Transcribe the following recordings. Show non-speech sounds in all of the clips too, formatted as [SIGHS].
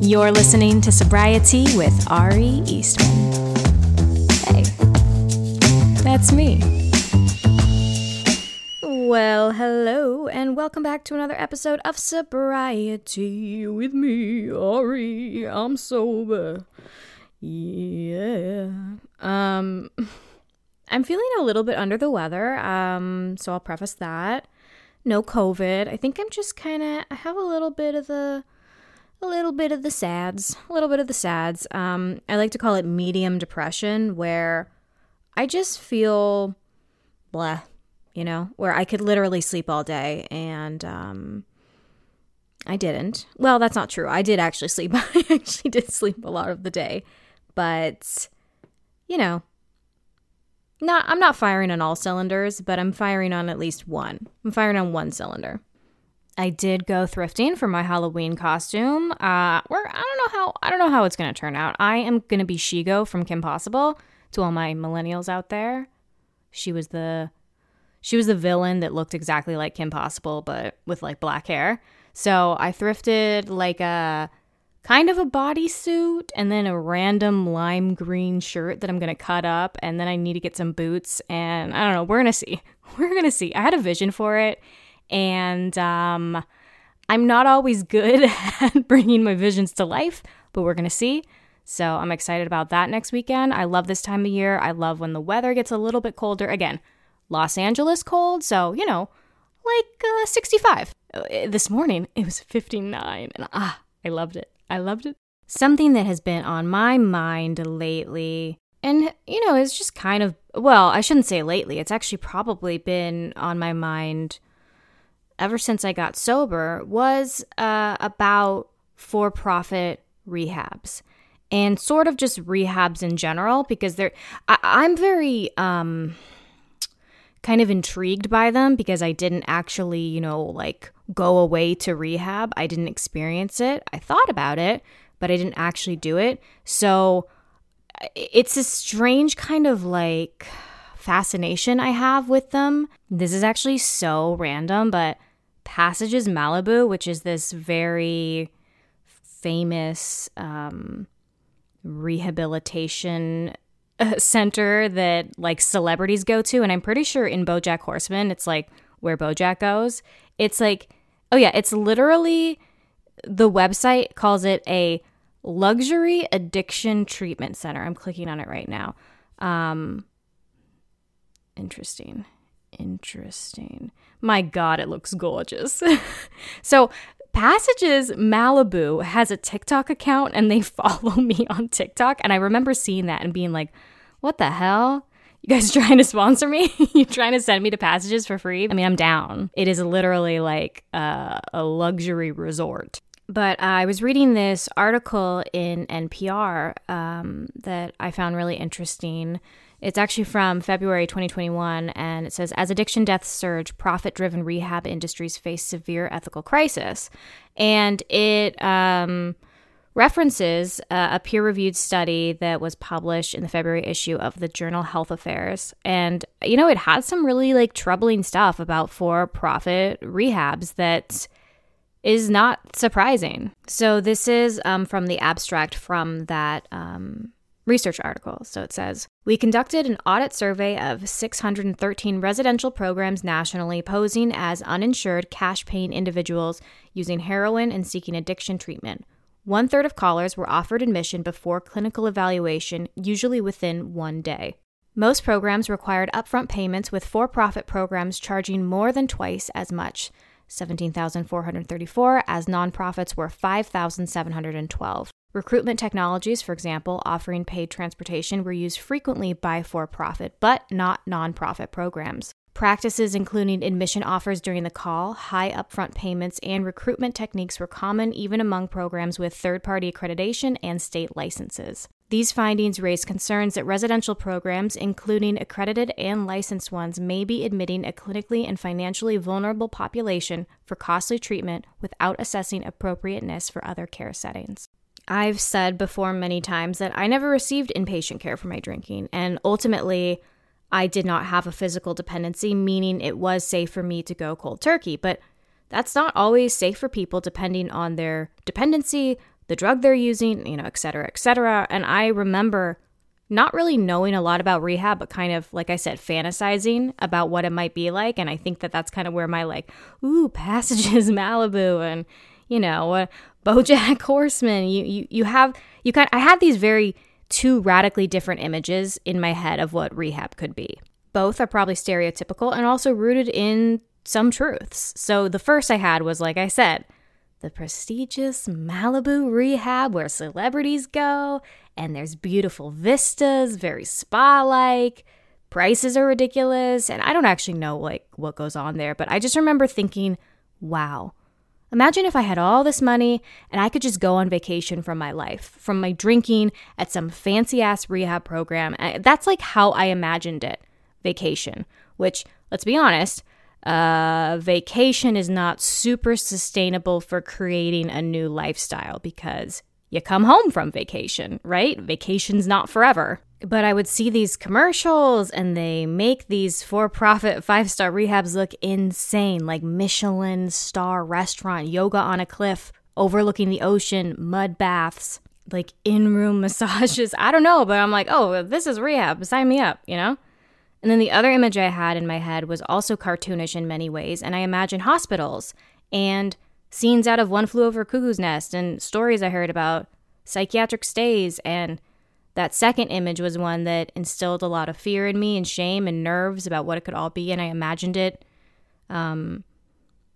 You're listening to Sobriety with Ari Eastman. Hey, that's me. Well, hello, and welcome back to another episode of Sobriety with me, Ari. I'm sober. Yeah. Um, [LAUGHS] I'm feeling a little bit under the weather, um, so I'll preface that. No COVID. I think I'm just kind of, I have a little bit of the a little bit of the sads, a little bit of the sads. Um, I like to call it medium depression, where I just feel blah, you know, where I could literally sleep all day and um, I didn't. Well, that's not true. I did actually sleep. [LAUGHS] I actually did sleep a lot of the day, but you know, not I'm not firing on all cylinders, but I'm firing on at least one. I'm firing on one cylinder. I did go thrifting for my Halloween costume. Uh, where I don't know how I don't know how it's gonna turn out. I am gonna be Shego from Kim Possible to all my millennials out there. She was the she was the villain that looked exactly like Kim Possible, but with like black hair. So I thrifted like a kind of a bodysuit and then a random lime green shirt that I'm gonna cut up, and then I need to get some boots. And I don't know. We're gonna see. [LAUGHS] We're gonna see. I had a vision for it and um, I'm not always good [LAUGHS] at bringing my visions to life, but we're going to see. So I'm excited about that next weekend. I love this time of year. I love when the weather gets a little bit colder. Again, Los Angeles cold, so, you know, like uh, 65. Uh, this morning it was 59, and ah, I loved it. I loved it. Something that has been on my mind lately, and, you know, it's just kind of, well, I shouldn't say lately. It's actually probably been on my mind ever since I got sober was uh, about for profit rehabs and sort of just rehabs in general because they're I, am very um kind of intrigued by them because I didn't actually, you know, like go away to rehab. I didn't experience it. I thought about it, but I didn't actually do it. So it's a strange kind of like fascination I have with them. This is actually so random, but Passages Malibu, which is this very famous um, rehabilitation uh, [LAUGHS] center that like celebrities go to. And I'm pretty sure in Bojack Horseman, it's like where Bojack goes. It's like, oh yeah, it's literally the website calls it a luxury addiction treatment center. I'm clicking on it right now. Um, interesting. Interesting. My God, it looks gorgeous. [LAUGHS] so, Passages Malibu has a TikTok account and they [LAUGHS] follow me on TikTok. And I remember seeing that and being like, what the hell? You guys [LAUGHS] trying to sponsor me? you trying to send me to Passages for free? I mean, I'm down. It is literally like uh, a luxury resort. But uh, I was reading this article in NPR um, that I found really interesting it's actually from February 2021, and it says As addiction deaths surge, profit driven rehab industries face severe ethical crisis. And it um, references uh, a peer reviewed study that was published in the February issue of the journal Health Affairs. And, you know, it had some really like troubling stuff about for profit rehabs that is not surprising. So, this is um, from the abstract from that um, research article. So it says We conducted an audit survey of 613 residential programs nationally posing as uninsured, cash paying individuals using heroin and seeking addiction treatment. One third of callers were offered admission before clinical evaluation, usually within one day. Most programs required upfront payments, with for profit programs charging more than twice as much. 17,434 as nonprofits were 5,712. Recruitment technologies, for example, offering paid transportation, were used frequently by for profit, but not nonprofit programs. Practices including admission offers during the call, high upfront payments, and recruitment techniques were common even among programs with third party accreditation and state licenses. These findings raise concerns that residential programs, including accredited and licensed ones, may be admitting a clinically and financially vulnerable population for costly treatment without assessing appropriateness for other care settings. I've said before many times that I never received inpatient care for my drinking, and ultimately, I did not have a physical dependency, meaning it was safe for me to go cold turkey. But that's not always safe for people depending on their dependency, the drug they're using, you know, et cetera, et cetera. And I remember not really knowing a lot about rehab, but kind of, like I said, fantasizing about what it might be like. And I think that that's kind of where my, like, ooh, [LAUGHS] passages Malibu and, you know, uh, Bojack Horseman, you, you, you have, you kind I had these very two radically different images in my head of what rehab could be. Both are probably stereotypical and also rooted in some truths. So the first I had was, like I said, the prestigious Malibu rehab where celebrities go, and there's beautiful vistas, very spa like. Prices are ridiculous, and I don't actually know like what goes on there, but I just remember thinking, wow. Imagine if I had all this money and I could just go on vacation from my life, from my drinking at some fancy ass rehab program. That's like how I imagined it vacation, which, let's be honest, uh, vacation is not super sustainable for creating a new lifestyle because you come home from vacation, right? Vacation's not forever. But I would see these commercials and they make these for profit five star rehabs look insane like Michelin star restaurant, yoga on a cliff, overlooking the ocean, mud baths, like in room [LAUGHS] massages. I don't know, but I'm like, oh, this is rehab. Sign me up, you know? And then the other image I had in my head was also cartoonish in many ways, and I imagine hospitals and scenes out of One Flew Over Cuckoo's Nest and stories I heard about psychiatric stays. And that second image was one that instilled a lot of fear in me and shame and nerves about what it could all be, and I imagined it um,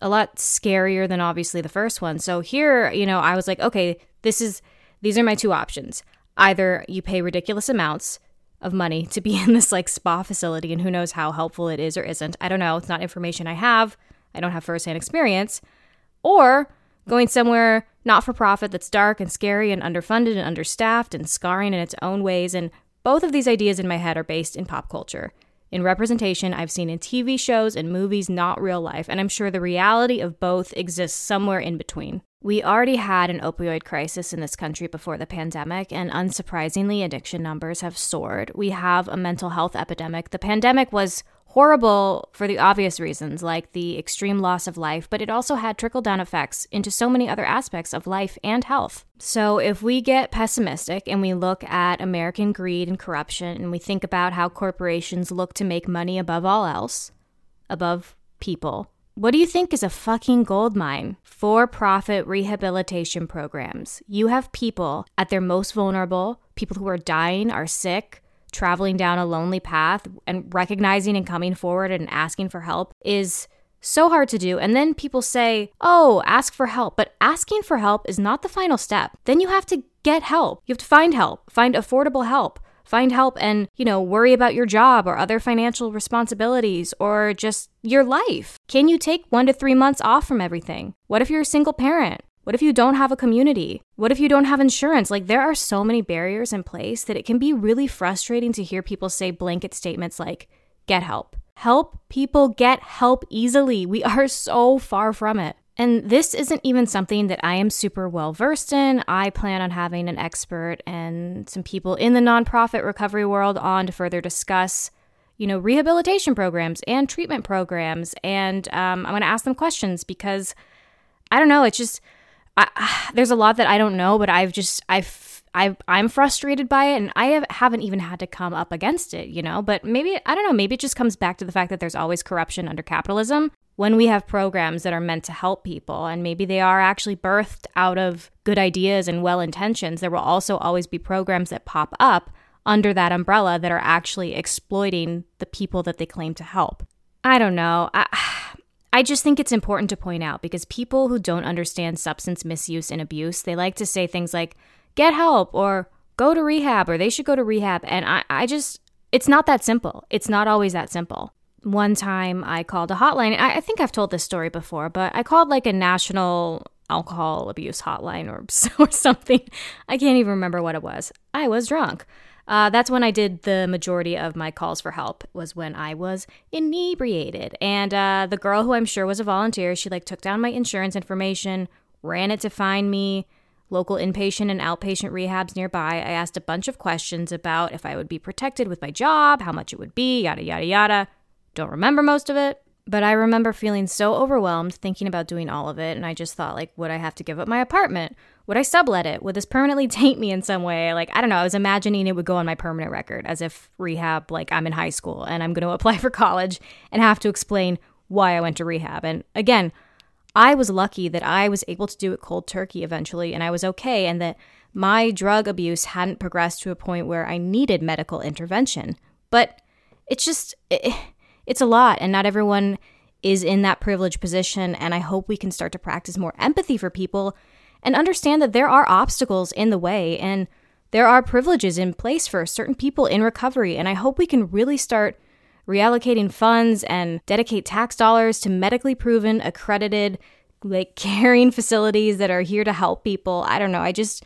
a lot scarier than obviously the first one. So here, you know, I was like, okay, this is these are my two options. Either you pay ridiculous amounts of money to be [LAUGHS] in this like spa facility and who knows how helpful it is or isn't. I don't know. It's not information I have. I don't have firsthand experience. Or going somewhere not for profit that's dark and scary and underfunded and understaffed and scarring in its own ways. And both of these ideas in my head are based in pop culture. In representation, I've seen in TV shows and movies, not real life, and I'm sure the reality of both exists somewhere in between. We already had an opioid crisis in this country before the pandemic, and unsurprisingly, addiction numbers have soared. We have a mental health epidemic. The pandemic was horrible for the obvious reasons, like the extreme loss of life, but it also had trickle down effects into so many other aspects of life and health. So, if we get pessimistic and we look at American greed and corruption, and we think about how corporations look to make money above all else, above people, what do you think is a fucking gold mine? For profit rehabilitation programs. You have people at their most vulnerable, people who are dying, are sick, traveling down a lonely path, and recognizing and coming forward and asking for help is so hard to do. And then people say, oh, ask for help. But asking for help is not the final step. Then you have to get help. You have to find help, find affordable help find help and, you know, worry about your job or other financial responsibilities or just your life? Can you take one to three months off from everything? What if you're a single parent? What if you don't have a community? What if you don't have insurance? Like, there are so many barriers in place that it can be really frustrating to hear people say blanket statements like, get help. Help people get help easily. We [LAUGHS] are so far from it. And this isn't even something that I am super well versed in. I plan on having an expert and some people in the nonprofit recovery world on to further discuss, you know, rehabilitation programs and treatment programs. And um, I'm going to ask them questions because I don't know. It's just I, [SIGHS] there's a lot that I don't know, but I've just I've I I'm frustrated by it, and I have, haven't even had to come up against it, you know. But maybe I don't know. Maybe it just comes back to the fact that there's always corruption under capitalism, when we have programs that are meant to help people and maybe they are actually birthed out of good ideas and well intentions, there will also always be programs that pop up under that umbrella that are actually exploiting the people that they claim to help. I don't know. I, [SIGHS] I just think it's important to point out because people who don't understand substance misuse and abuse, they like to say things like, get help or go to rehab or they should go to rehab. And I, I just, it's not that simple. It's not always that simple one time I called a hotline. I, I think I've told this story before, but I called like a national alcohol abuse hotline or, [LAUGHS] or something. I can't even remember what it was. I was drunk. Uh, that's when I did the majority of my calls for help. Was when I was inebriated, and uh, the girl who I'm sure was a volunteer, she like took down my insurance information, ran it to find me local inpatient and outpatient rehabs nearby. I asked a bunch of questions about if I would be protected with my job, how much it would be, yada yada yada. Don't remember most of it, But I remember feeling so overwhelmed thinking about doing all of it. And I just thought, like, would I have to give up my apartment? Would I sublet it? Would this permanently [LAUGHS] taint me in some way? Like, I don't know. I was imagining it would go on my permanent record as if rehab, like, I'm in high school and I'm going [LAUGHS] to apply for college and have to explain why I went to rehab. And again, I was lucky that I was able to do it cold turkey eventually and I was okay, and that my drug abuse hadn't progressed to a point where I needed medical intervention. But it's just, it, it's a lot, and not everyone is in that privileged position. And I hope we can start to practice more empathy for people and understand that there are obstacles in the way and there are privileges in place for certain people in recovery. And I hope we can really start reallocating funds and dedicate tax dollars to medically proven, accredited, like [LAUGHS] caring facilities that are here to help people. I don't know. I just.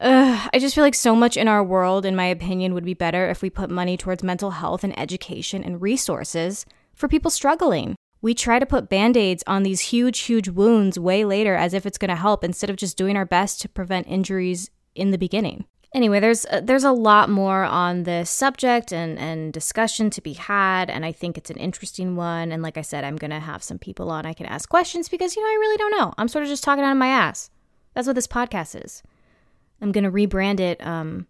Uh, I just feel like so much in our world, in my opinion, would be better if we put money towards mental health and education and resources for people struggling. We try to put band aids on these huge, huge wounds way later as if it's going to help instead of just doing our best to prevent injuries in the beginning. Anyway, there's uh, there's a lot more on this subject and and discussion to be had, and I think it's an interesting one. And like I said, I'm gonna have some people on I can ask questions because you know I really don't know. I'm sort of just talking out of my ass. That's what this podcast is. I'm gonna rebrand it um,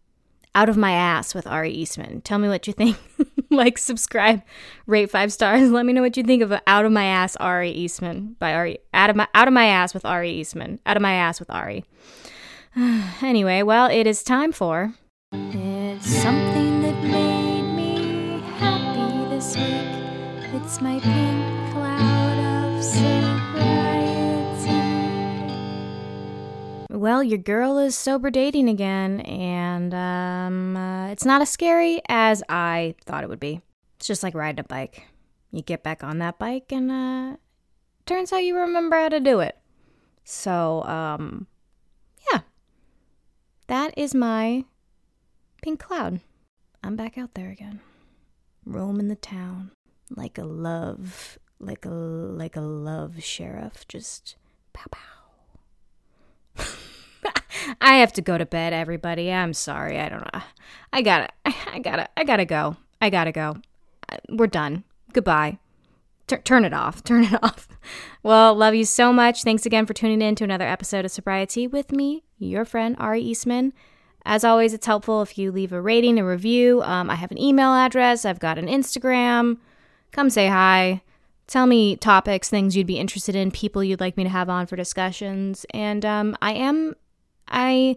out of my ass with Ari Eastman. Tell me what you think. [LAUGHS] like, subscribe, rate five stars. Let me know what you think of Out of My Ass Ari Eastman by Ari. Out of my out of my ass with Ari Eastman. Out of my ass with Ari. [SIGHS] anyway, well, it is time for. It's something that made me happy this week. It's my pink Well, your girl is sober dating again, and um, uh, it's not as scary as I thought it would be. It's just like riding a bike. You get back on that bike, and uh, turns out you remember how to do it. So, um, yeah, that is my pink cloud. I'm back out there again, roaming the town like a love, like a like a love sheriff, just pow pow. I have to go to bed, everybody. I'm sorry. I don't know. I gotta. [LAUGHS] I gotta. I gotta go. I gotta go. We're done. Goodbye. T- turn it off. [LAUGHS] Turn it off. Well, love you so much. Thanks again for tuning in to another episode of Sobriety with me, your friend Ari Eastman. As always, it's helpful if you leave a rating, a review. Um, I have an email address, I've got an Instagram. Come say hi. Tell me topics, things you'd be interested in, people you'd like me to have on for discussions. And um, I am, I,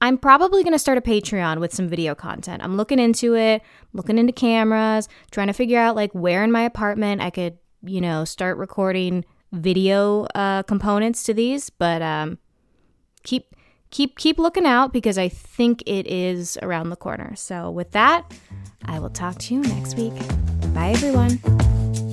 I'm probably going to start a Patreon with some video content. I'm looking into it, looking into cameras, trying to figure out like where in my apartment I could, you know, start recording video uh, components to these. But um, keep keep keep looking out because I think it is around the corner. So with that, I will talk to you next week. Bye everyone.